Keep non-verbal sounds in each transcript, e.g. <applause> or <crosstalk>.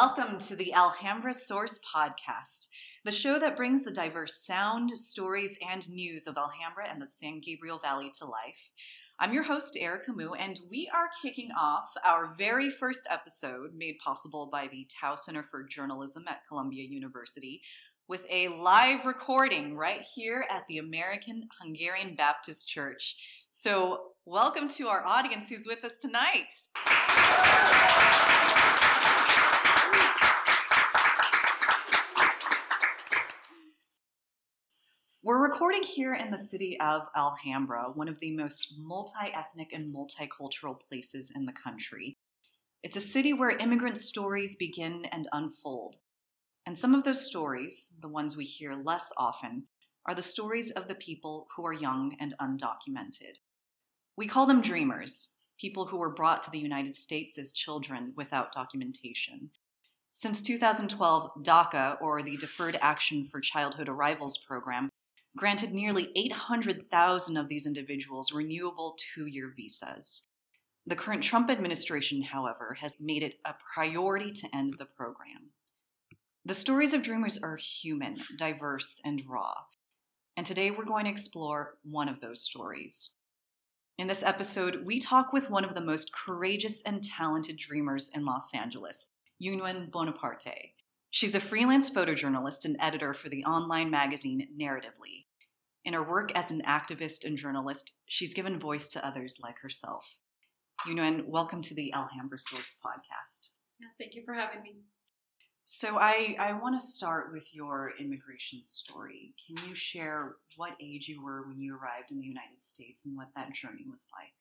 Welcome to the Alhambra Source Podcast, the show that brings the diverse sound, stories, and news of Alhambra and the San Gabriel Valley to life. I'm your host, Erica Moo, and we are kicking off our very first episode, made possible by the Tow Center for Journalism at Columbia University, with a live recording right here at the American Hungarian Baptist Church. So, welcome to our audience who's with us tonight. We're recording here in the city of Alhambra, one of the most multi ethnic and multicultural places in the country. It's a city where immigrant stories begin and unfold. And some of those stories, the ones we hear less often, are the stories of the people who are young and undocumented. We call them dreamers, people who were brought to the United States as children without documentation. Since 2012, DACA, or the Deferred Action for Childhood Arrivals program, granted nearly 800,000 of these individuals renewable two year visas. The current Trump administration, however, has made it a priority to end the program. The stories of Dreamers are human, diverse, and raw. And today we're going to explore one of those stories. In this episode, we talk with one of the most courageous and talented dreamers in Los Angeles, Yunuen Bonaparte. She's a freelance photojournalist and editor for the online magazine Narratively. In her work as an activist and journalist, she's given voice to others like herself. Yunuen, welcome to the Alhambra Source podcast. Yeah, thank you for having me. So, I, I want to start with your immigration story. Can you share what age you were when you arrived in the United States and what that journey was like?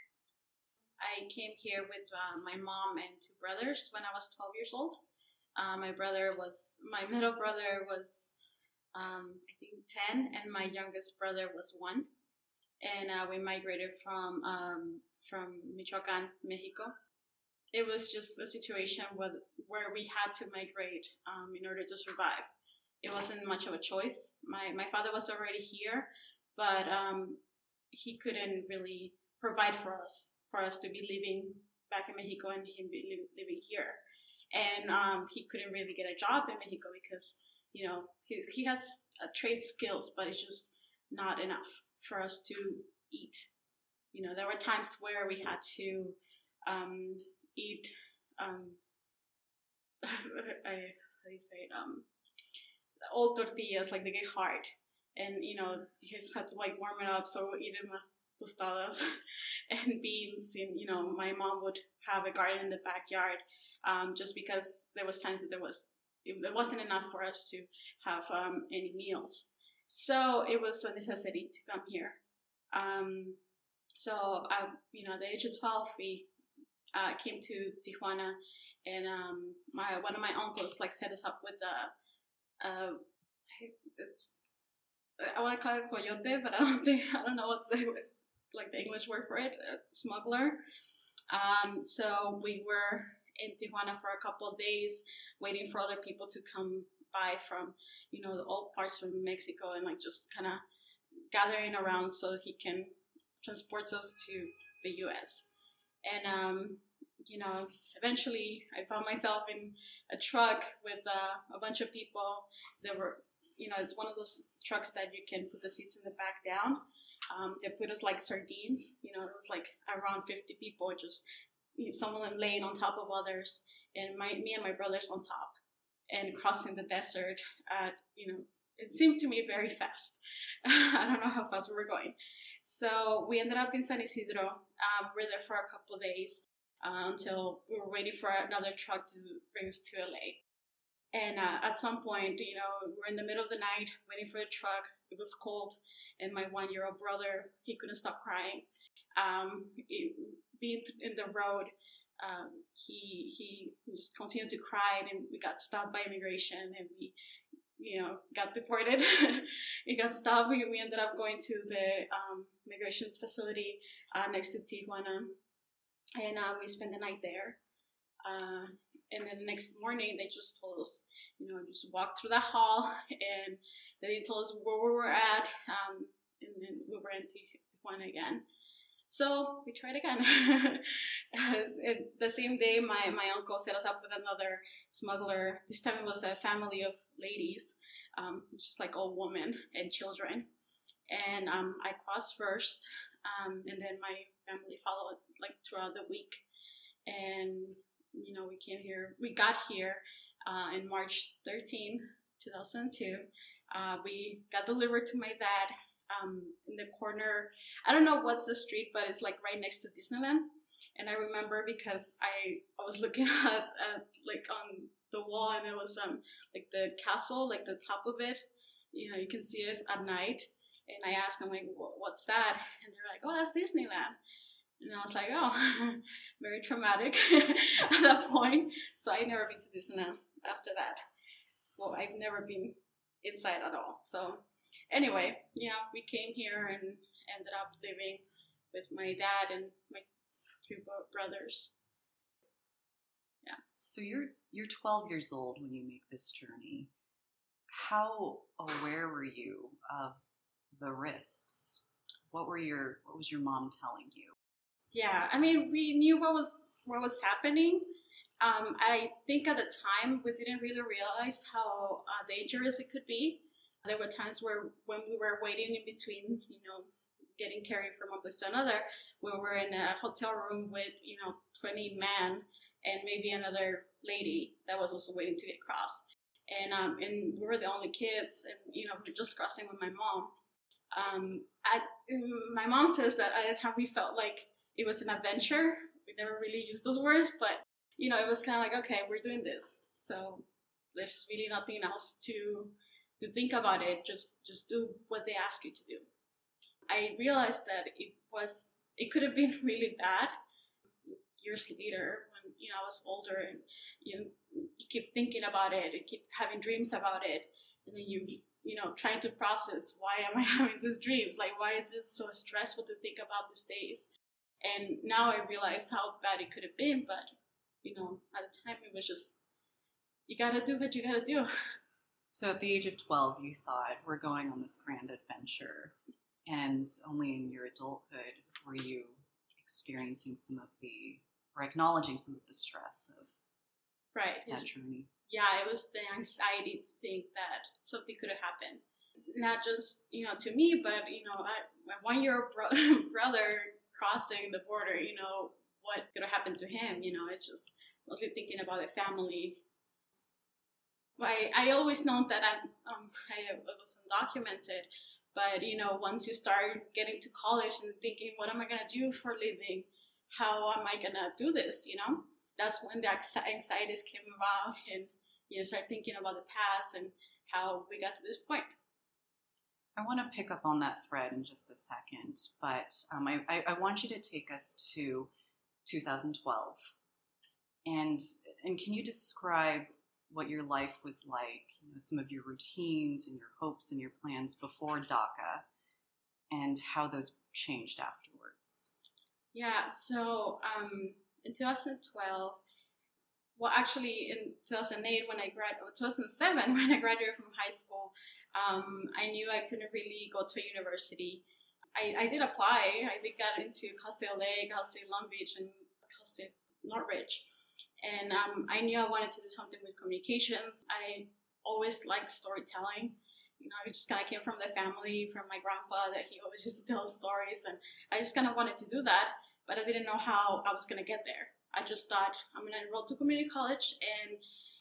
I came here with uh, my mom and two brothers when I was 12 years old. Uh, my brother was, my middle brother was um, I think 10, and my youngest brother was one. And uh, we migrated from um, from Michoacan, Mexico. It was just a situation where, where we had to migrate um, in order to survive. It wasn't much of a choice. My, my father was already here, but um, he couldn't really provide for us, for us to be living back in Mexico and him living here. And um, he couldn't really get a job in Mexico because you know, he, he has uh, trade skills, but it's just not enough for us to eat. You know, there were times where we had to um, eat, um, <laughs> I, how do you say it, um, old tortillas, like they get hard. And, you know, you just had to like warm it up, so we eat it más tostadas <laughs> and beans. And, you know, my mom would have a garden in the backyard um, just because there was times that there was it, wasn't enough for us to have um, any meals. So it was a necessity to come here. Um, so, uh, you know, at the age of 12, we uh, came to Tijuana, and um, my one of my uncles like set us up with a, I want to call it coyote, but I don't <laughs> think I don't know what's the like the English word for it, smuggler. Um, so we were in Tijuana for a couple of days, waiting for other people to come by from, you know, the old parts from Mexico and like just kind of gathering around so that he can transport us to the U.S. And um, you know, eventually I found myself in a truck with uh, a bunch of people. There were, you know, it's one of those trucks that you can put the seats in the back down. Um, they put us like sardines. You know, it was like around 50 people just some of them laying on top of others, and my me and my brothers on top, and crossing the desert at you know it seemed to me very fast. <laughs> I don't know how fast we were going. So we ended up in San Isidro. Um, we were there for a couple of days uh, until we were waiting for another truck to bring us to LA. And uh, at some point, you know, we're in the middle of the night waiting for the truck. It was cold, and my one-year-old brother he couldn't stop crying. Um, it, being in the road, um, he he just continued to cry, and we got stopped by immigration, and we, you know, got deported. <laughs> it got stopped. We, we ended up going to the um, immigration facility uh, next to Tijuana, and uh, we spent the night there. Uh, and then the next morning, they just told us, you know, just walk through the hall, <laughs> and they told us where we were at, um, and then we were in Tijuana again. So we tried again. <laughs> the same day, my, my uncle set us up with another smuggler. This time it was a family of ladies, um, just like old women and children. And um, I crossed first, um, and then my family followed like throughout the week. And you know, we came here. We got here uh, in March 13, 2002. Uh, we got delivered to my dad um, in the corner. I don't know what's the street, but it's like right next to Disneyland. And I remember because I I was looking <laughs> at, at like on the wall and it was um like the castle, like the top of it. You know, you can see it at night. And I asked them like, "What's that?" And they're like, "Oh, that's Disneyland." And I was like, "Oh, <laughs> very traumatic <laughs> at that point." So I never been to Disneyland after that. Well, I've never been inside at all. So anyway, you know, we came here and ended up living with my dad and my three brothers. Yeah. So you're you're 12 years old when you make this journey. How aware were you of the risks? What were your what was your mom telling you? Yeah, I mean, we knew what was what was happening. Um, I think at the time we didn't really realize how uh, dangerous it could be. There were times where when we were waiting in between, you know, getting carried from one place to another, we were in a hotel room with, you know, 20 men and maybe another lady that was also waiting to get crossed. And um, and we were the only kids, and you know, we are just crossing with my mom. Um, at, my mom says that at the time we felt like it was an adventure. We never really used those words, but you know, it was kind of like, okay, we're doing this, so there's really nothing else to to think about it. Just just do what they ask you to do. I realized that it was it could have been <laughs> really bad years later when you know I was older and you you keep thinking about it and keep having dreams about it and then you you know trying to process why am I <laughs> having these dreams like why is this so stressful to think about these days and now I realize how bad it could have been but you know at the time it was just you gotta do what you gotta do <laughs> So at the age of 12, you thought, we're going on this grand adventure. And only in your adulthood were you experiencing some of the, or acknowledging some of the stress of right. that journey. Yeah, it was the anxiety to think that something could have happened. Not just, you know, to me, but, you know, I, my one year bro- <laughs> brother crossing the border, you know, what could have happened to him, you know, it's just mostly thinking about the family I, I always known that I'm, um, I was undocumented, but you know, once you start getting to college and thinking, what am I gonna do for a living? How am I gonna do this? You know, that's when the anxieties came about, and you know, start thinking about the past and how we got to this point. I want to pick up on that thread in just a second, but um, I, I, I want you to take us to 2012, and and can you describe what your life was like, you know, some of your routines and your hopes and your plans before DACA, and how those changed afterwards. Yeah, so um, in 2012, well, actually in 2008 when I grad, 2007 <laughs> when I graduated from high school, um, I knew I couldn't really go to a university. I, I did apply. I did get into Cal State LA, Cal State Long Beach, and Cal State Northridge and um, I knew I wanted to do something with communications. I always liked storytelling. You know, I just kind of came from the family, from my grandpa, that he always <laughs> used to tell stories, and I just kind of wanted to do that, but I didn't know how I was gonna get there. I just thought I'm gonna enroll to community college and,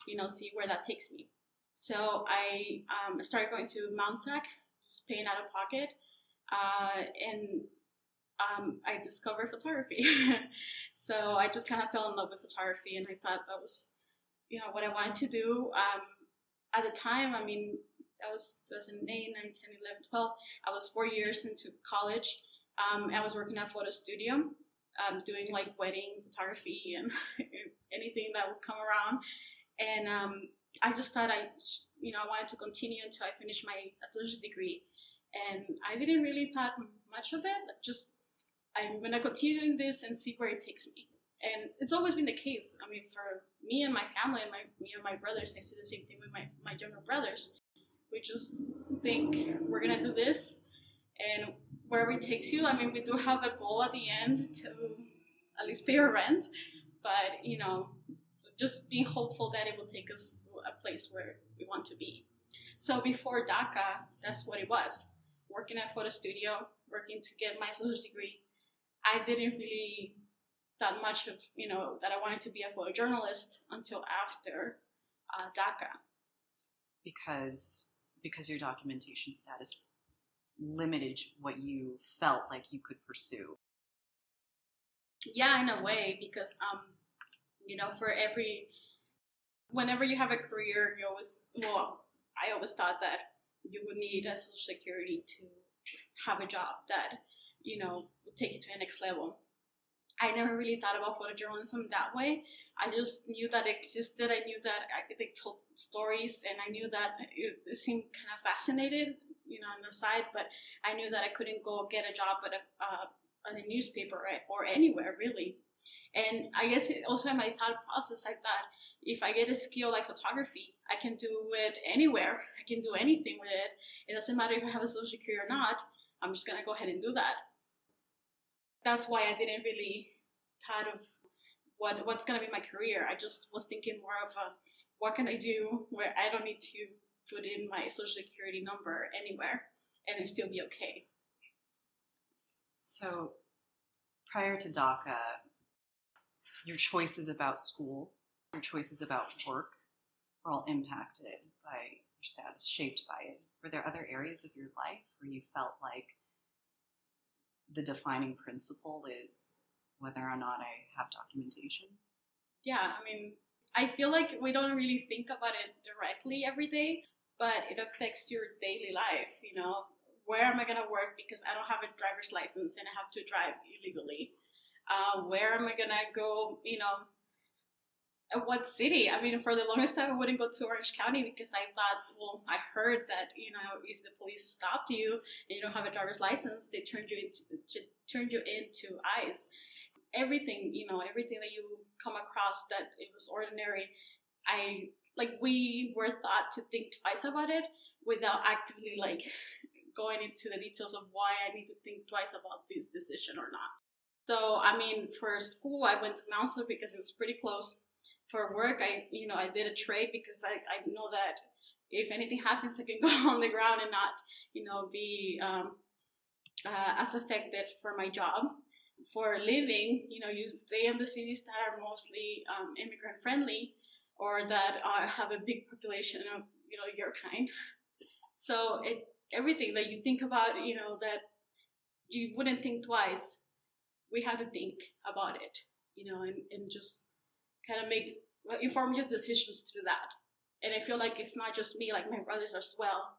you know, see where that takes me. So I um, started going to Mount SAC, just paying out of pocket, uh, and um, I discovered photography. <laughs> So I just kind of fell in love with photography, and I thought that was, you know, what I wanted to do. Um, at the time, I mean, that was 2008, 9, 10, 11, 12. I was four years into college. Um, I was working at a Photo Studio, um, doing like wedding photography and <laughs> anything that would come around. And um, I just thought I, you know, I wanted to continue until I finished my associate's degree. And I didn't really thought much of it. Just I'm gonna continue doing this and see where it takes me. And it's always been the case. I mean, for me and my family and my me and my brothers, I see the same thing with my, my younger brothers. We just think we're gonna do this and wherever it takes you. I mean, we do have a goal at the end to at least pay our rent, but you know, just be hopeful that it will take us to a place where we want to be. So before DACA, that's what it was. Working at photo studio, working to get my associate's degree. I didn't really thought much of, you know, that I wanted to be a photojournalist until after uh, DACA. Because because your documentation status limited what you felt like you could pursue. Yeah, in a way, because um, you know, for every whenever you have a career, you always well, I always thought that you would need a social security to have a job that you know take you to the next level. I never really thought about photojournalism that way. I just knew that it existed. I knew that I, they told stories, and I knew that it, it, seemed kind of fascinated, you know, on the side. But I knew that I couldn't go get a job at a uh, at a newspaper or anywhere really. And I guess it, also in my thought process, I thought if I get a skill like photography, I can do it anywhere. I can do anything with it. It doesn't matter if I have a social security or not. I'm just gonna go ahead and do that. That's why I didn't really thought of what what's gonna be my career. I just was thinking more of a what can I do where I don't need to put in my social security number anywhere and it still be okay. So prior to DACA, your choices about school, your choices about work were all impacted by status, shaped by it. Were there other areas of your life where you felt like the defining principle is whether or not I have documentation? Yeah, I mean, I feel like we don't really think about it directly every day, but it affects your daily life. You know, where am I gonna work because I don't have a driver's license and I have to drive illegally? Uh, where am I gonna go? You know, what city? I mean, for the longest time, I wouldn't go to Orange County because I thought, well, I heard that you know, if the police stopped you and you don't have a driver's license, they turned you into turned you into ICE. Everything, you know, everything that you come across that it was ordinary, I like we were taught to think twice about it without actively like <laughs> going into the details of why I need to think twice about this decision or not. So, I mean, for school, I went to Mount SAC because it was pretty close. For work, I, you know, I did a trade because I, I know that if anything happens, I can <laughs> go on the ground and not, you know, be um, uh, as affected for my job. For living, you know, you stay in the cities that are mostly um, immigrant friendly or that uh, have a big population of, you know, your kind. So it everything that you think about, you know, that you wouldn't think twice we have to think about it, you know, and, and just kind of make informed decisions through that. And I feel like it's not just me, like my brothers as well.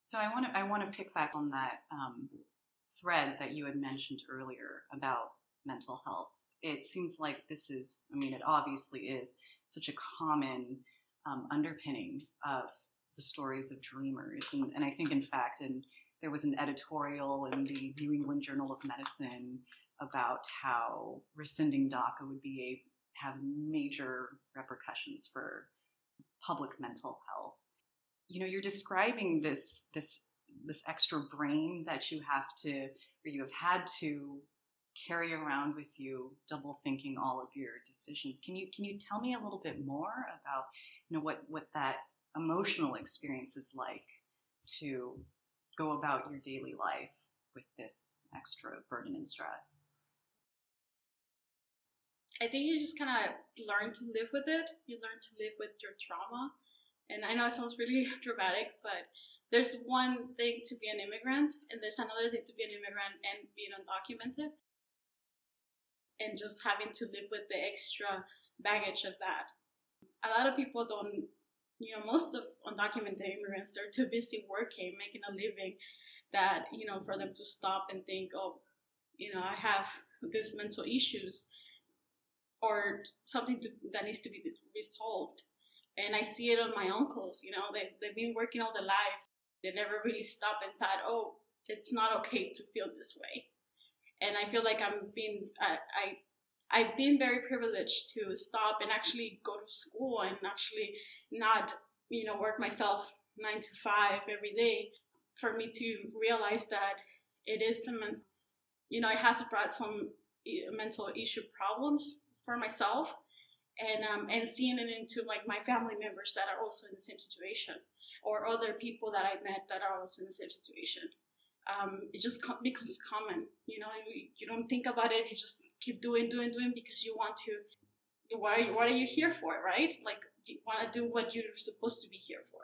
So I want to I want to pick back on that um, thread that you had mentioned earlier about mental health. It seems like this is, I mean, it obviously is such a common um, underpinning of the stories of dreamers. And, and I think, in fact, and there was an editorial in the New England Journal of Medicine about how rescinding DACA would be a, have major repercussions for public mental health. You know, you're describing this this this extra brain that you have to or you have had to carry around with you double thinking all of your decisions. Can you can you tell me a little bit more about you know what what that emotional experience is like to go about your daily life with this extra burden and stress? I think you just kind of learn to live with it. You learn to live with your trauma. And i know it sounds really <laughs> dramatic but there's one thing to be an immigrant, and there's another thing to be an immigrant and being undocumented, and just having to live with the extra baggage of that. A lot of people don't, you know, most of undocumented immigrants, they're too busy working, making a living, that, you know, for them to stop and think, oh, you know, I have these mental issues or something to, that needs to be resolved. And I see it on my uncles, you know, they, they've been working all their lives they never really stopped and thought, oh, it's not okay to feel this way. And I feel like I'm being I, I I've been very privileged to stop and actually go to school and actually not you know work myself nine to five every day for me to realize that it is some you know it has brought some mental issue problems for myself and um, and seeing it into like my family members that are also in the same situation or other people that I met that are also in the same situation. Um, it just becomes common, you know. You, you don't think about it; you just keep doing, doing, doing because you want to. Why? What are you here for, right? Like you want to do what you're supposed to be here for.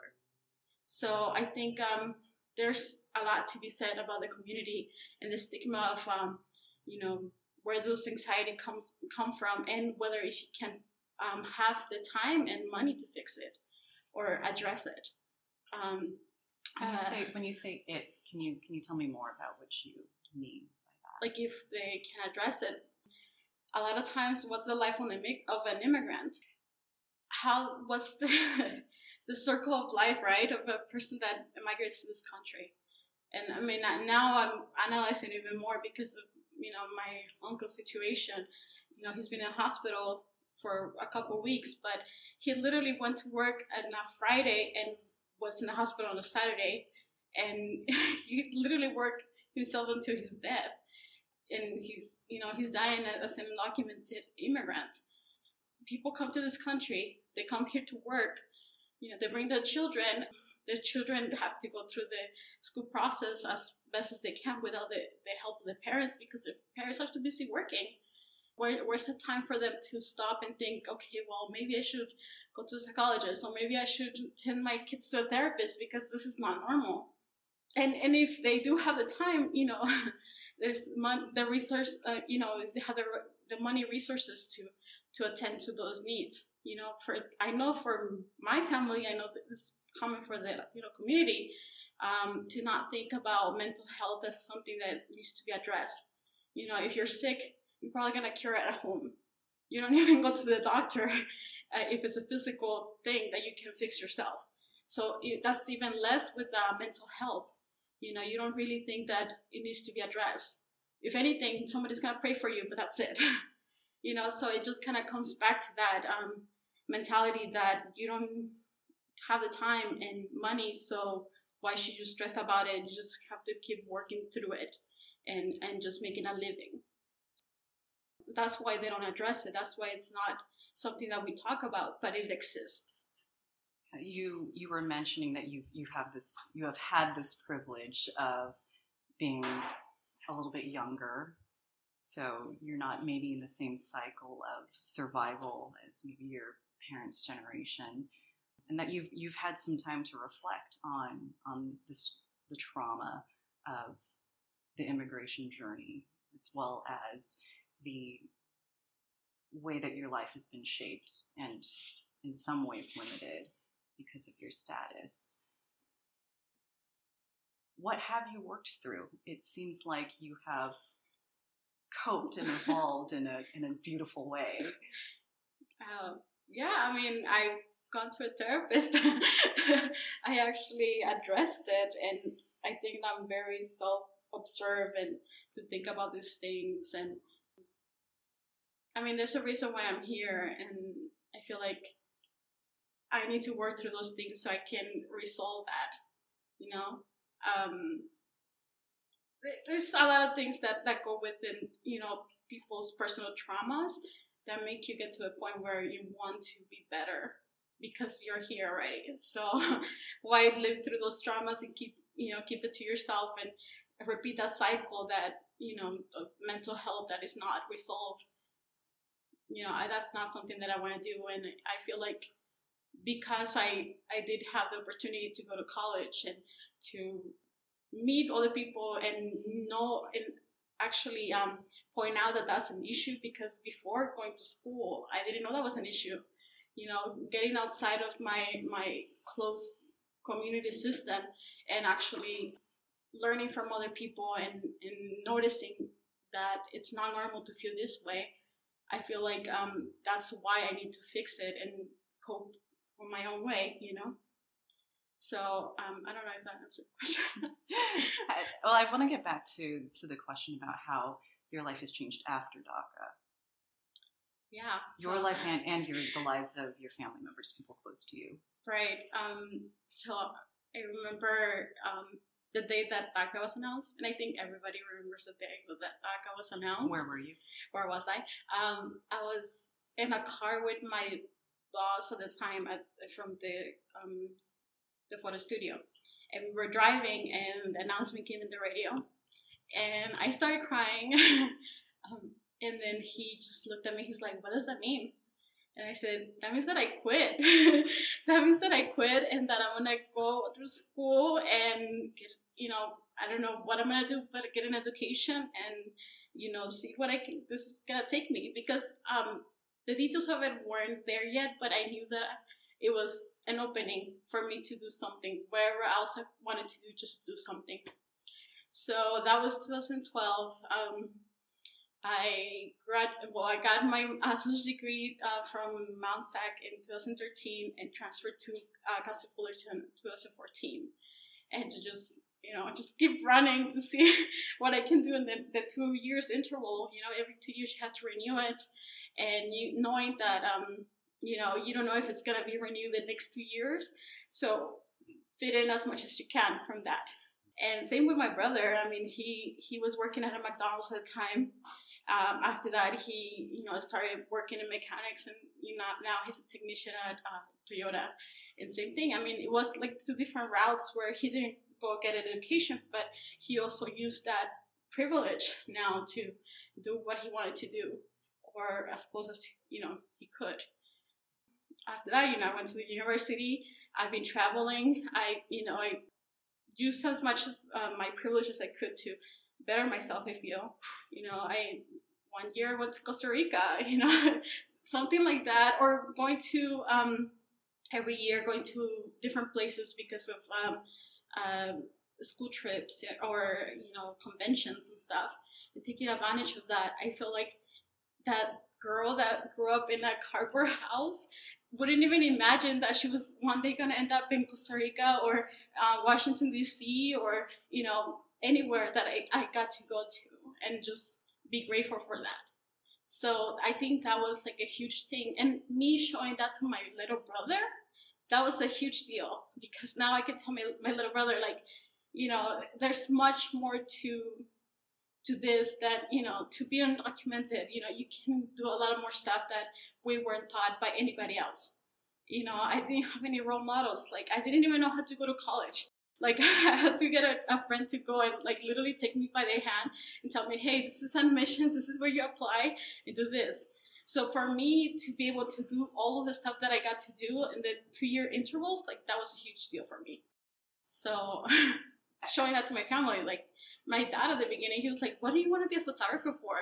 So I think um, there's a lot to be said about the community and the stigma of, um, you know, where those anxiety comes come from and whether if you can um, have the time and money to fix it or address it. Um, when you uh, say when you say it, can you can you tell me more about what you mean by that? Like if they can address it, a lot of times, what's the life of an immigrant? How what's the <laughs> the circle of life, right, of a person that immigrates to this country? And I mean, now I'm analyzing even more because of you know my uncle's situation. You know, he's been in hospital for a couple weeks, but he literally went to work on a Friday and was in the hospital on a Saturday, and <laughs> he literally worked himself until his death. And he's, you know, he's dying as an undocumented immigrant. People come to this country, they come here to work, you know, they bring their children. Their children have to go through the school process as best as they can without the, the help of the parents because the parents are too busy working where, where's the time for them to stop and think, okay, well, maybe I should go to a psychologist or maybe I should send my kids to a therapist because this is not normal. And and if they do have the time, you know, <laughs> there's mon- the resource, uh, you know, they have the, the money resources to to attend to those needs. You know, for I know for my family, I know this is common for the you know community um, to not think about mental health as something that needs to be addressed. You know, if you're sick, you're probably gonna cure it at home. You don't <laughs> even go to the doctor uh, if it's a physical thing that you can fix yourself. So it, that's even less with uh, mental health. You know, you don't really think that it needs to be addressed. If anything, somebody's gonna pray for you, but that's it. <laughs> you know, so it just kind of comes back to that um, mentality that you don't have the time and money, so why should you stress about it? You just have to keep working through it and and just making a living that's why they don't address it. That's why it's not something that we talk about, but it exists. You you were mentioning that you you have this you have had this privilege of being a little bit younger, so you're not maybe in the same cycle of survival as maybe your parents' generation, and that you've you've had some time to reflect on on this the trauma of the immigration journey as well as the way that your life has been shaped and in some ways limited because of your status. What have you worked through? It seems like you have coped and <laughs> evolved in a in a beautiful way. Um, yeah, I mean, I've gone to a therapist. <laughs> I actually addressed it, and I think I'm very self-observant to think about these things and I mean, there's a reason why I'm here, and I feel like I need to work through those things so I can resolve that. You know, um, there's a lot of things that that go within you know people's personal traumas that make you get to a point where you want to be better because you're here already. So <laughs> why live through those traumas and keep you know keep it to yourself and repeat that cycle that you know mental health that is not resolved you know, I, that's not something that I want to do. And I feel like because I I did have the opportunity to go to college and to meet other people and know and actually um, point out that that's an issue because before going to school I didn't know that was an issue. You know, getting outside of my my close community system and actually learning from other people and, and noticing that it's not normal to feel this way I feel like um, that's why I need to fix it and cope in my own way, you know. So um, I don't know if that answered the question. <laughs> well, I want to get back to to the question about how your life has changed after DACA. Yeah. Your so- life and, and your the lives of your family members, people close to you. Right. Um, so I remember um, the day that DACA was announced, and I think everybody remembers the day that DACA was announced. Where were you? Where was I? Um, I was in a car with my boss at the time at, from the um, the photo studio, and we were driving, and the announcement came in the radio, and I started crying. <laughs> um, and then he just looked at me. He's like, "What does that mean?" And I said, "That means that I quit. <laughs> that means that I quit, and that I'm gonna go to school and get, you know, I don't know what I'm gonna do, but get an education and, you know, see what I can. This is gonna take me because um, the details of it weren't there yet, but I knew that it was an opening for me to do something. Wherever else I wanted to do, just do something. So that was 2012. Um, I grad well, I got my associate's degree uh, from Mount SAC in 2013 and transferred to uh, Cal State Fullerton 2014, and to just you know just keep running to see <laughs> what I can do in the, the two years interval. You know, every two years you have to renew it, and you knowing that um you know you don't know if it's gonna be renewed the next two years, so fit in as much as you can from that. And same with my brother. I mean, he he was working at a McDonald's at the time. Um, after that, he you know started working in mechanics, and you know now he's a technician at uh, Toyota. And same thing. I mean, it was like two different routes where he didn't go get an education, but he also used that privilege now to do what he wanted to do, or as close as you know he could. After that, you know, I went to the university. I've been traveling. I you know I used as much as uh, my privilege as I could to better myself. I feel, you know, I one year went to Costa Rica, <laughs> you know, something like that, or going to um, every year going to different places because of um, um, school trips or you know conventions and stuff, and taking advantage of that. I feel like that girl that grew up in that cardboard <laughs> house wouldn't even imagine that she was one day gonna end up in Costa Rica or uh, Washington D.C. or you know anywhere that I, I got to go to and just be grateful for that. So I think that was like a huge thing, and me showing that to my little brother, that was a huge deal because now I can tell my my little brother like, you know, there's much more to to this that you know to be undocumented you know you can do a lot of more stuff that we weren't taught by anybody else. You know i didn't have any role models. Like i didn't even know how to go to college. Like <laughs> i had to get a, a friend to go and like literally take me by the hand and tell me hey this is admissions. This is where you apply and do this. So for me to be able to do all of the stuff that i got to do in the two year intervals like that was a huge deal for me. So <laughs> showing that to my family like my dad at the beginning, he was like, "What do you want to be a photographer for?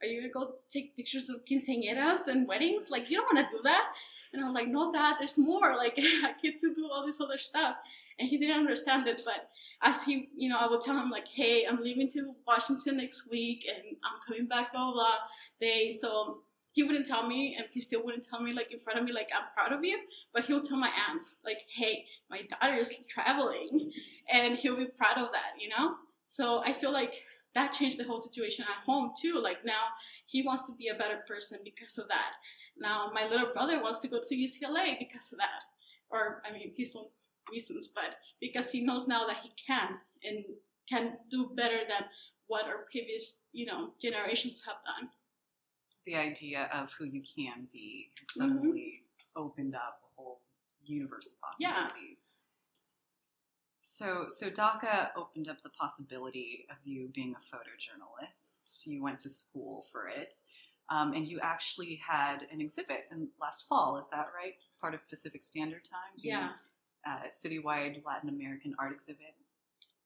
Are you gonna go take pictures of quinceañeras and weddings? Like, you don't want to do that." And I was like, "No, Dad, there's more. <laughs> Like, I get to do all this other stuff." And he didn't understand it, but as he, you know, I would tell him like, "Hey, I'm leaving to Washington next week, and I'm coming back, blah blah." blah. They so he wouldn't tell me, and he still wouldn't tell me like in front of me, like, "I'm proud of you." But he'll tell my aunts, like, "Hey, my daughter is traveling," and he'll be proud of that, you know. So I feel like that changed the whole situation at home too. Like now he wants to be a better person because of that. Now my little brother wants to go to UCLA because of that. Or I mean his own reasons, but because he knows now that he can and can do better than what our previous, you know, generations have done. The idea of who you can be Mhm. suddenly opened up a whole universe of possibilities. Yeah. So, so DACA opened up the possibility of you being a photojournalist. You went to school for it, um, and you actually had an exhibit in last fall. Is that right? It's part of Pacific Standard Time. Yeah. Uh, citywide Latin American art exhibit.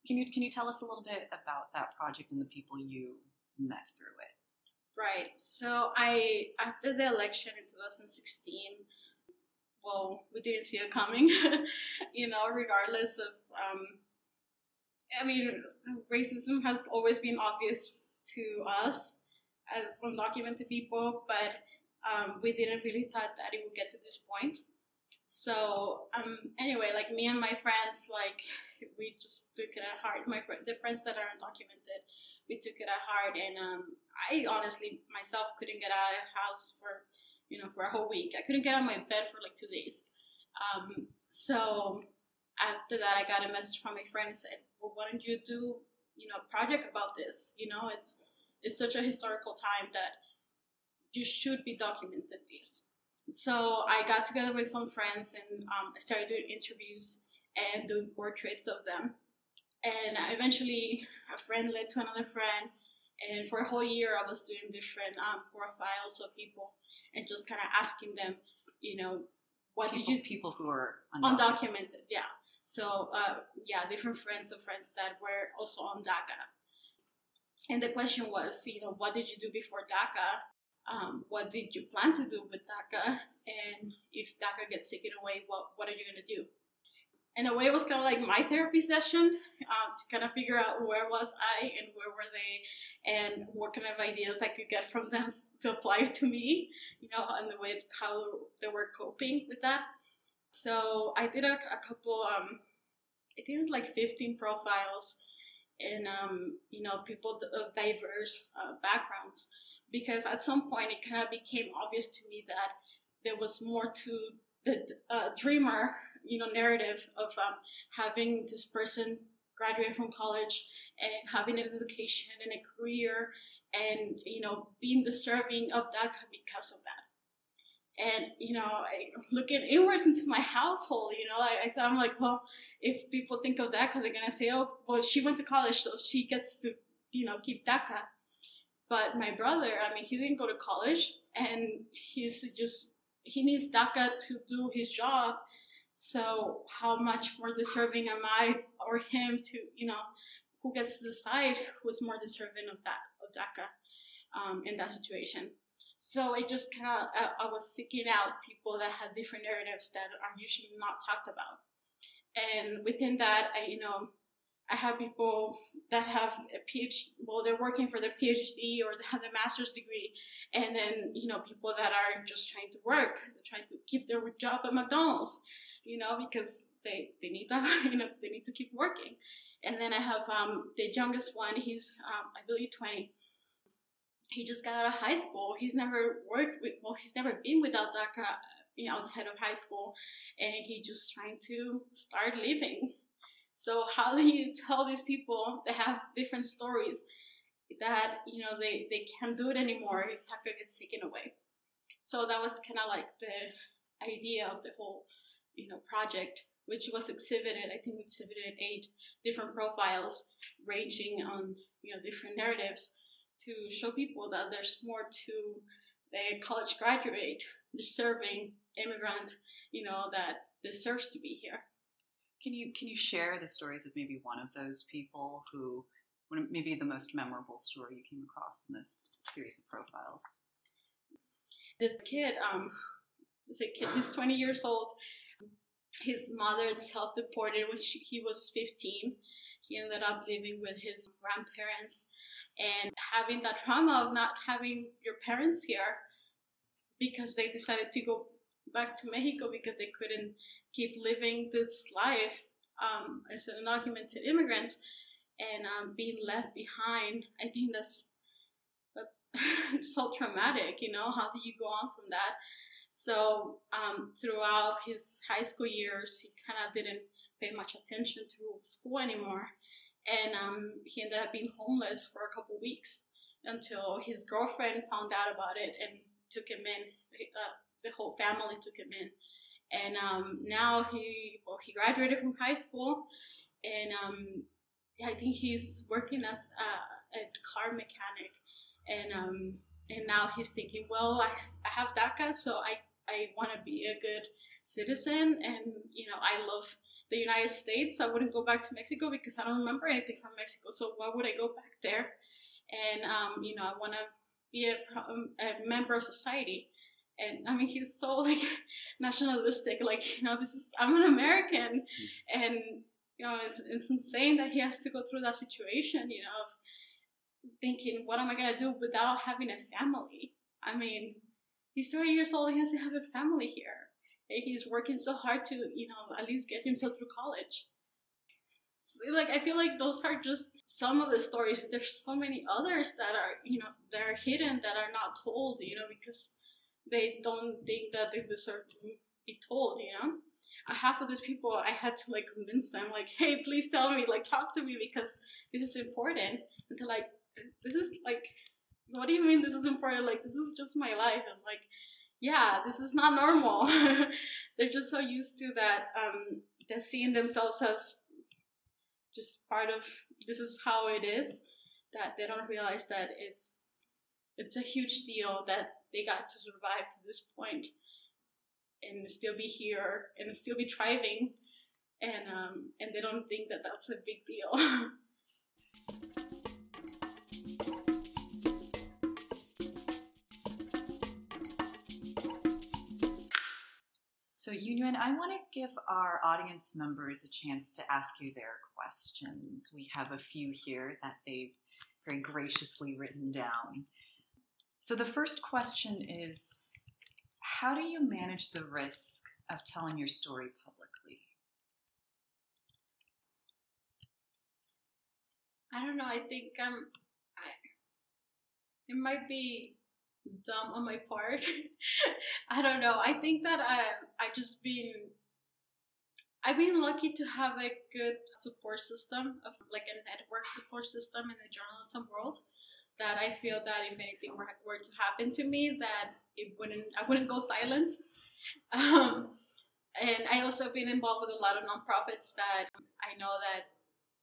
Can you can you tell us a little bit about that project and the people you met through it? Right. So I after the election in 2016, well, we didn't see it coming. <laughs> you know, regardless of, um, I mean, racism has always been obvious to us as undocumented people, but um, we didn't really thought that it would get to this point. So, um, anyway, like me and my friends, like <laughs> we just took it at heart. My the friends that are undocumented, we took it at heart, and um, I honestly myself couldn't get out of the house for you know for a whole week. I couldn't get out of my bed for like two days. Um, so after that, I got a message from my friend and said, "Well, why don't you do you know a project about this? You know, it's it's such a historical time that you should be documented this." So I got together with some friends and um, I started doing interviews and doing portraits of them. And eventually, a friend led to another friend. And for a whole year, I was doing different um, profiles of people and just kind of asking them, you know, what people, did you people who are undocumented? undocumented yeah. So uh, yeah, different friends of friends that were also on DACA. And the question was, you know, what did you do before DACA? um, what did you plan to do with DACA? And if DACA gets taken away, what, what are you going to do? In a way, it was kind of like my therapy session um, to kind of figure out where was I and where were they and what kind of ideas I could get from them to apply to me, you know, and the way how they were coping with that. So I did a, a couple, um, I think like 15 profiles and, um, you know, people of diverse uh, backgrounds because at some point it kind of became obvious to me that there was more to the uh, dreamer, you know, narrative of um, having this person graduate from college and having an education and a career and you know being deserving of that because of that and you know looking inwards into my household you know I, I thought i'm like well if people think of because they're gonna say oh well she went to college so she gets to you know keep DACA but my brother, I mean, he didn't go to college, and he's just he needs DACA to do his job. So how much more deserving am I or him to you know who gets to decide who's more deserving of that of DACA um, in that situation? So I just kind of I, I was seeking out people that had different narratives that are usually not talked about, and within that, I you know I have people that have a PhD, well, they're working for their PhD or they have a master's degree, and then you know people that are just trying to work, they're trying to keep their job at McDonald's, you know, because they they need that, <laughs> you know, they need to keep working. And then I have um, the youngest one, he's um, I believe 20. He just got out of high school. He's never worked with, well, he's never been without DACA you know, outside of high school, and he's just trying to start living so how do you tell these people that have different stories that you know they they can't do it anymore if DACA gets taken away? So that was kind of like the idea of the whole you know project, which was exhibited. I think we exhibited eight different profiles ranging on you know different narratives to show people that there's more to the college graduate, deserving immigrant, you know, that deserves to be here. Can you can you share the stories of maybe one of those people who, maybe the most memorable story you came across in this series of profiles? This kid, um, this kid, he's 20 years old. His mother self-deported when she, he was 15. He ended up living with his grandparents and having that trauma of not having your parents here because they decided to go back to Mexico because they couldn't keep living this life um, as undocumented immigrants and um, being left behind. I think that's that's <laughs> so traumatic. You know, how do you go on from that? So um, throughout his high school years, he kind of didn't pay much attention to school anymore, and um, he ended up being homeless for a couple weeks until his girlfriend found out about it and took him in. Uh, the whole family took him in and um, now he well he graduated from high school, and um, I think he's working as a, a car mechanic, and um, and now he's thinking, well, I, I have DACA, so I I want to be a good citizen, and you know I love the United States. I wouldn't go back to Mexico because I don't remember anything from Mexico. So why would I go back there? And um, you know I want to be a, a member of society and I mean he's so <laughs> like nationalistic like you know this is I'm an American mm. and you know it's, it's insane that he has to go through that situation you know thinking what am I gonna do without having a family I mean he's 30 years old he has to have a family here he's working so hard to, you know, at least get himself through college. Like I feel like those are just some of the stories. There's so many others that are, you know, that are hidden that are not told, you know, because they don't think that they deserve to be told, you know. Half of these people, I had to like convince them, like, hey, please tell me, like, talk to me because this is important. And they're like, this is like, what do you mean this is important? Like, this is just my life. And like, yeah, this is not normal. <laughs> They're just so used to that, um, they're seeing themselves as just part of this is how it is that they don't realize that it's it's a huge deal that they got to survive to this point and still be here and still be thriving and um, and they don't think that that's a big deal <laughs> So, Yunuen, I want to give our audience members a chance to ask you their questions. We have a few here that they've very graciously written down. So, the first question is How do you manage the risk of telling your story publicly? I don't know. I think um, I, it might be dumb on my part. <laughs> I don't know. I think that I I just been I've been lucky to have a good support system of like a network support system in the journalism world that I feel that if anything were, were to happen to me that it wouldn't I wouldn't go silent. <laughs> Um, and I also been involved with a lot of nonprofits that I know that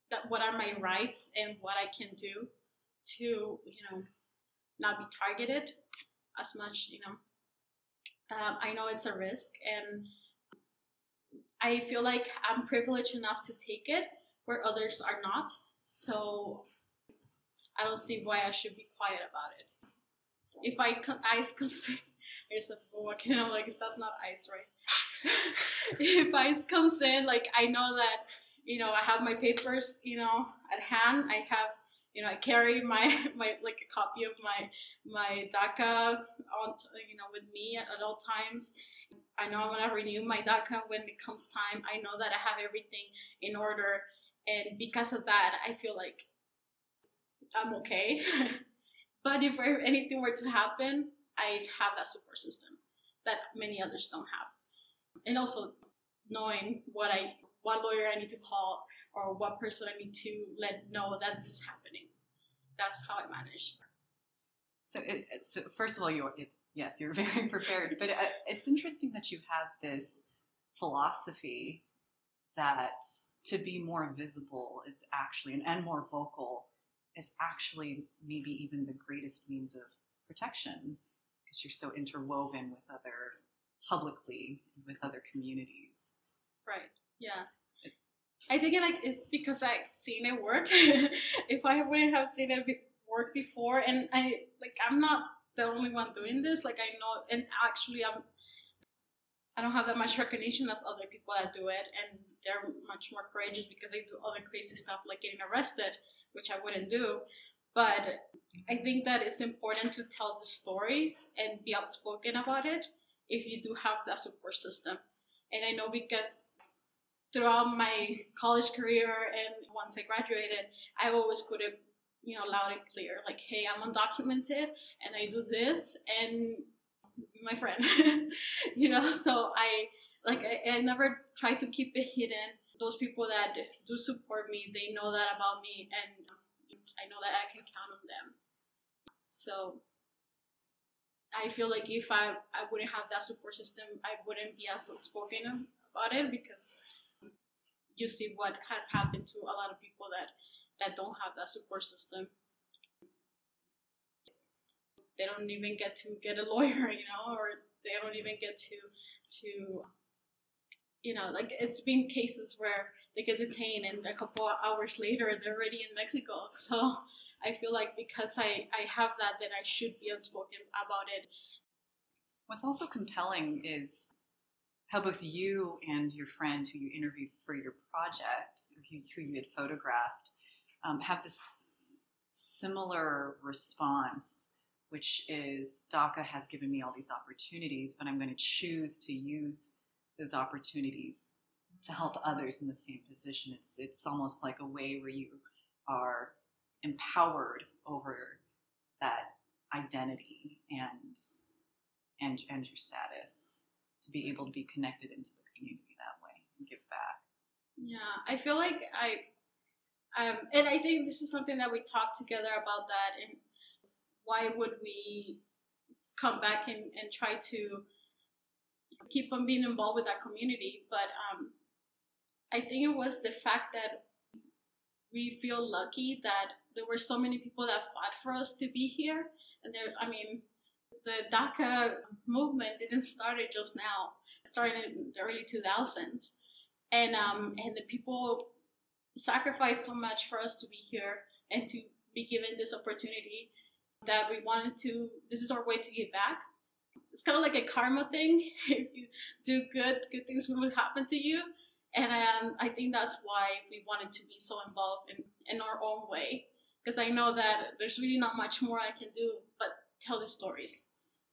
that what are my rights and what I can do to you know not be targeted as much, you know. Um, I know it's a risk, and I feel like I'm privileged enough to take it where others are not. So I don't see why I should be quiet about it. If I ice comes <laughs> there's a walking, I'm like, that's not ice, right? <laughs> if ice comes in, like I know that, you know, I have my papers, you know, at hand. I have you know, I carry my <laughs> my like a copy of my my DACA on you know with me at, at all times. I know I'm gonna renew my DACA when it comes time. I know that I have everything in order, and because of that, I feel like I'm okay. <laughs> but if anything were to happen, I have that support system that many others don't have, and also knowing what I what lawyer I need to call or what person I need to let know that this is happening. That's how I manage. So, it, so first of all, you it's yes, you're <laughs> very prepared, but uh, it's interesting that you have this philosophy that to be more visible is actually and, and more vocal is actually maybe even the greatest means of protection because you're so interwoven with other publicly with other communities. Right. Yeah. I think it like it's because I've seen it work. <laughs> if I wouldn't have seen it be- work before, and I like I'm not the only one doing this. Like I know, and actually I'm I don't have that much recognition as other people that do it, and they're much more courageous because they do other crazy stuff like getting arrested, which I wouldn't do. But I think that it's important to tell the stories and be outspoken about it if you do have that support system. And I know because throughout my college career and once I graduated, I always put it, you know, loud and clear, like, hey, I'm undocumented and I do this and my friend, <laughs> you know, so I like I, I never try to keep it hidden. Those people that do support me, they know that about me and I know that I can count on them. So I feel like if I, I wouldn't have that support system, I wouldn't be as outspoken about it because you see what has happened to a lot of people that that don't have that support system. They don't even get to get a lawyer <laughs> you know or they don't even get to to you know like it's been cases where they get detained and a couple hours later they're already in mexico. <laughs> So i feel like because i i have that then i should be outspoken about it. What's also compelling is how both you and your friend who you interviewed for your project, who, who you had photographed, um, have this similar response, which is DACA has given me all these opportunities, but I'm going to choose to use those opportunities to help others in the same position. It's it's almost like a way where you are empowered over that identity and and and your status to be able to be connected into the community that way and give back. Yeah, I feel like I um and I think this is something that we talked together about that and why would we come back and, and try to keep on being involved with that community but um I think it was the fact that we feel lucky that there were so many people that fought for us to be here. And there, I mean, the DACA movement didn't start it just now. It started in the early 2000s, and um, and the people sacrificed so much for us to be here and to be given this opportunity that we wanted to. This is our way to give back. It's kind of like a karma thing. <laughs> if you do good, good things will happen to you. And um, I think that's why we wanted to be so involved in, in our own way. Because I know that there's really not much more I can do but tell the stories.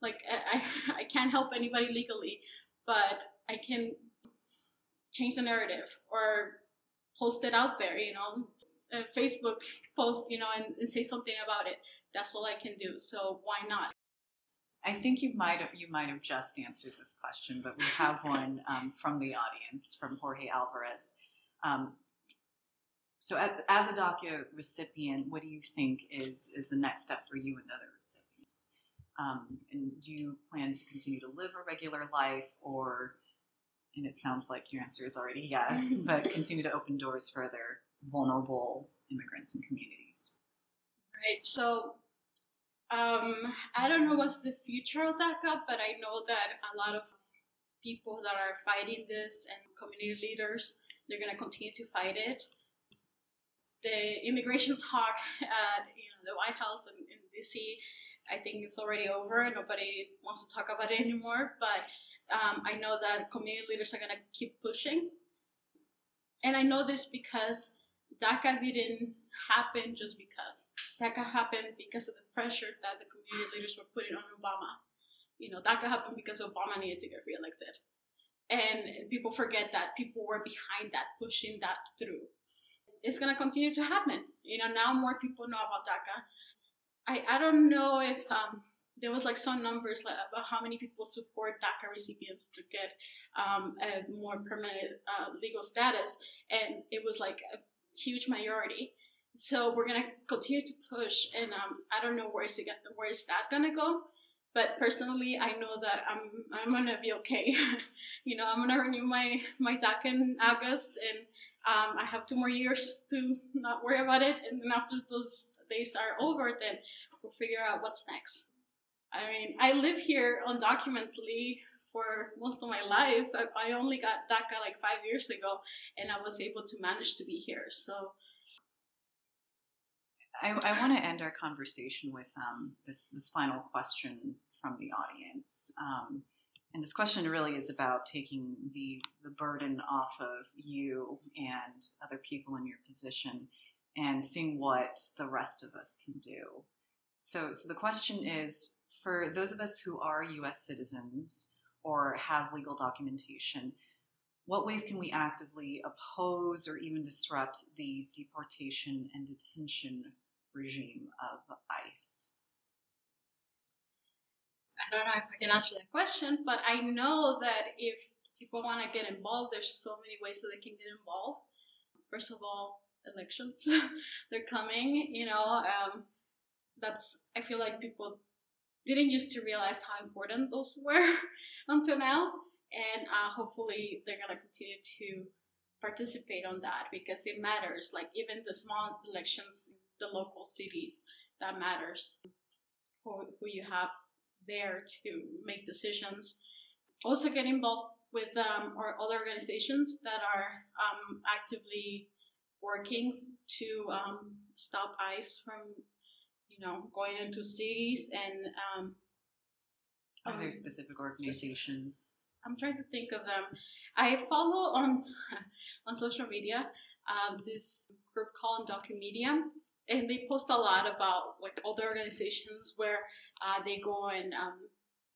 Like, I, <laughs> I can't help anybody legally, but I can change the narrative or post it out there, you know, a Facebook post, you know, and, and say something about it. That's all I can do. So why not? I think you might have you might have just answered this question, but we have <laughs> one um, from the audience from Jorge Alvarez. Um, so, as, as, a DACA recipient, what do you think is is the next step for you and others? Um, and do you plan to continue to live a regular life, or and it sounds like your answer is already yes, <laughs> but continue to open doors for other vulnerable immigrants and communities? Right. So um, I don't know what's the future of DACA, but I know that a lot of people that are fighting this and community leaders, they're going to continue to fight it. The immigration talk at you know, the White House in, in DC, I think it's already over. Nobody wants to talk about it anymore. But um, I know that community leaders are going to keep pushing. And I know this because DACA didn't happen just because. DACA happened because of the pressure that the community leaders were putting on Obama. You know, DACA happened because Obama needed to get reelected. And people forget that people were behind that, pushing that through. It's going to continue to happen. You know, now more people know about DACA. I, I don't know if um, there was like some numbers like about how many people support DACA recipients to get um, a more permanent uh, legal status, and it was like a huge majority. So we're gonna continue to push, and um, I don't know where is it where is that gonna go. But personally, I know that I'm I'm gonna be okay. <laughs> you know, I'm gonna renew my my DACA in August, and um, I have two more years to not worry about it. And then after those days are over, then we'll figure out what's next. I mean, I live here undocumentedly for most of my life. I, I only got DACA like five years ago, and I was able to manage to be here. So I, I want to end our conversation with um, this this final question from the audience. Um, and this question really is about taking the the burden off of you and other people in your position and seeing what the rest of us can do. So, so the question is for those of us who are U.S. citizens or have legal documentation, what ways can we actively oppose or even disrupt the deportation and detention regime of ICE? I don't know if I can answer that question, but I know that if people want to get involved, there's so many ways that they can get involved. First of all, elections, <laughs> they're coming, you know, um, that's, I feel like people didn't used to realize how important those <laughs> were until now. And uh, hopefully they're going to continue to participate on that because it matters. Like even the small elections the local cities that matters who, who you have there to make decisions also get involved with um, or other organizations that are um, actively working to um, stop ice from you know going into cities and um, are there um, specific organizations? I'm trying to think of them. I follow on <laughs> on social media um, this group called Undocumedia and they post a lot about like other organizations where uh, they go and um,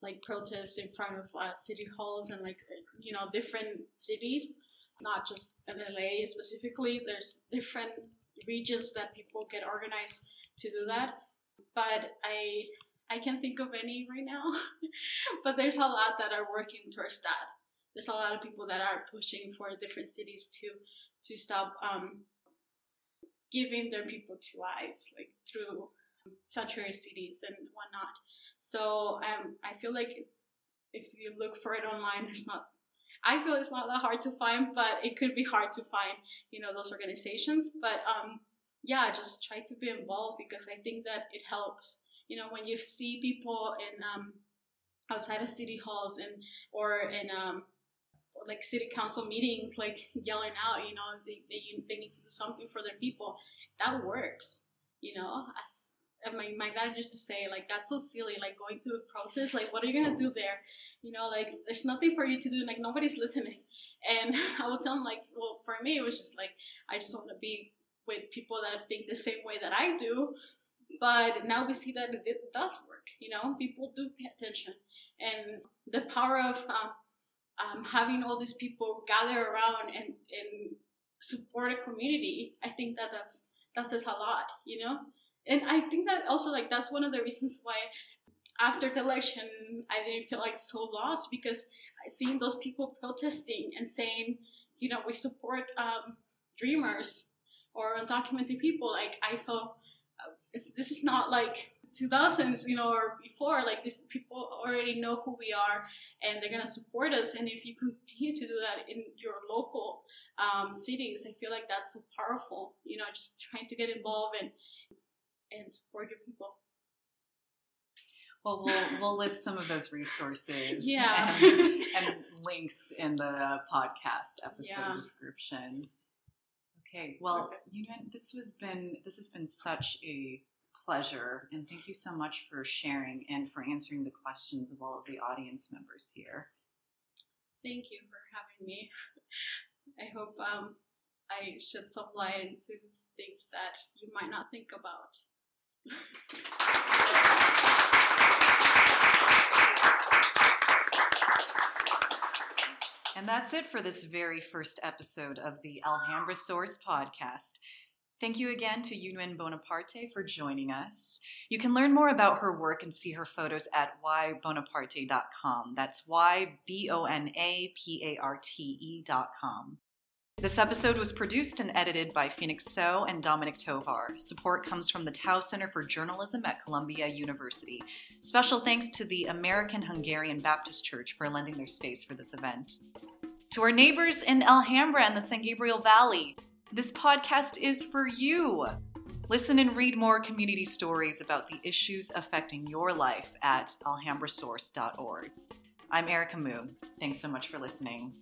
like protests in front of uh, city halls and like you know different cities, not just in LA specifically. There's different regions that people get organized to do that. But I I can't think of any right now. <laughs> but there's a lot that are working towards that. There's a lot of people that are pushing for different cities to to stop um, giving their people two eyes, like through sanctuary cities and whatnot. So um, I feel like if you look for it online, there's not. I feel it's not that hard to find, but it could be hard to find, you know, those organizations. But um, yeah, just try to be involved because I think that it helps. You know, when you see people in um, outside of city halls and or in um, like city council meetings, like <laughs> yelling out, you know, they, they, they need to do something for their people. That works, you know. As, my, my dad used to say, like, that's so silly, like going to a protest, like, what are you gonna do there? You know, like, there's nothing for you to do, like, nobody's listening. And <laughs> I would tell him, like, well, for me, it was just like, I just want to be with people that think the same way that I do. But now we see that it does work, you know, people do pay attention. And the power of um, um, having all these people gather around and, and support a community, I think that that's that says a lot, you know. And I think that also like that's one of the reasons why after the election I didn't feel like so lost because I seen those people protesting and saying, you know, we support um, dreamers or undocumented people. Like I felt uh, this is not like 2000s, you know, or before, like these people already know who we are and they're gonna support us. And if you continue to do that in your local um, cities, I feel like that's so powerful. You know, just trying to get involved and and support your people. Well, we'll we'll list some of those resources, yeah, and, and links in the podcast episode Yeah. description. Okay, well, you know, this has been this has been such a pleasure, and thank you so much for sharing and for answering the questions of all of the audience members here. Thank you for having me. <laughs> I hope um, I shed some light into things that you might not think about. And that's it for this very first episode of the Alhambra Source podcast. Thank you again to Yunuen Bonaparte for joining us. You can learn more about her work and see her photos at ybonaparte.com. That's Y B O N A P A R T E.com. This episode was produced and edited by Phoenix So and Dominic Tovar. Support comes from the Tow Center for Journalism at Columbia University. Special thanks to the American Hungarian Baptist Church for lending their space for this event. To our neighbors in Alhambra and the San Gabriel Valley, this podcast is for you. Listen and read more community stories about the issues affecting your life at alhambrasource.org. I'm Erica Moo. Thanks so much for listening.